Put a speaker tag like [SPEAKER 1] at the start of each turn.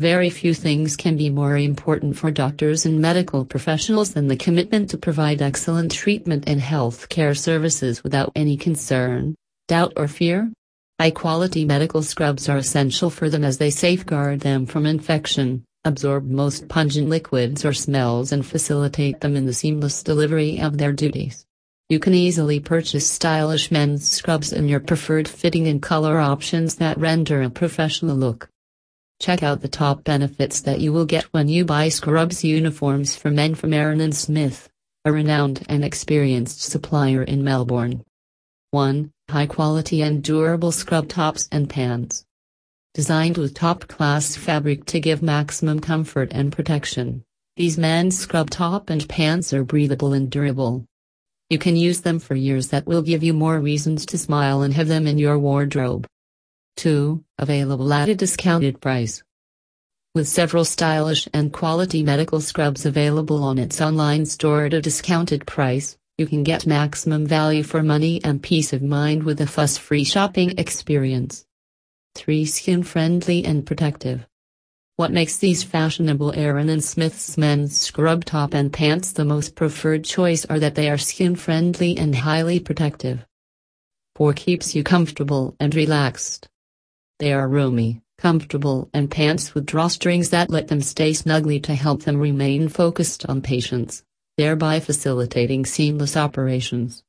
[SPEAKER 1] Very few things can be more important for doctors and medical professionals than the commitment to provide excellent treatment and healthcare services without any concern, doubt, or fear. High quality medical scrubs are essential for them as they safeguard them from infection, absorb most pungent liquids or smells, and facilitate them in the seamless delivery of their duties. You can easily purchase stylish men's scrubs in your preferred fitting and color options that render a professional look. Check out the top benefits that you will get when you buy scrubs uniforms for men from Aaron & Smith, a renowned and experienced supplier in Melbourne. 1. High quality and durable scrub tops and pants. Designed with top class fabric to give maximum comfort and protection, these men's scrub top and pants are breathable and durable. You can use them for years that will give you more reasons to smile and have them in your wardrobe. 2. Available at a discounted price. With several stylish and quality medical scrubs available on its online store at a discounted price, you can get maximum value for money and peace of mind with a fuss free shopping experience. 3. Skin friendly and protective. What makes these fashionable Aaron & Smith's men's scrub top and pants the most preferred choice are that they are skin friendly and highly protective. 4. Keeps you comfortable and relaxed. They are roomy, comfortable and pants with drawstrings that let them stay snugly to help them remain focused on patients, thereby facilitating seamless operations.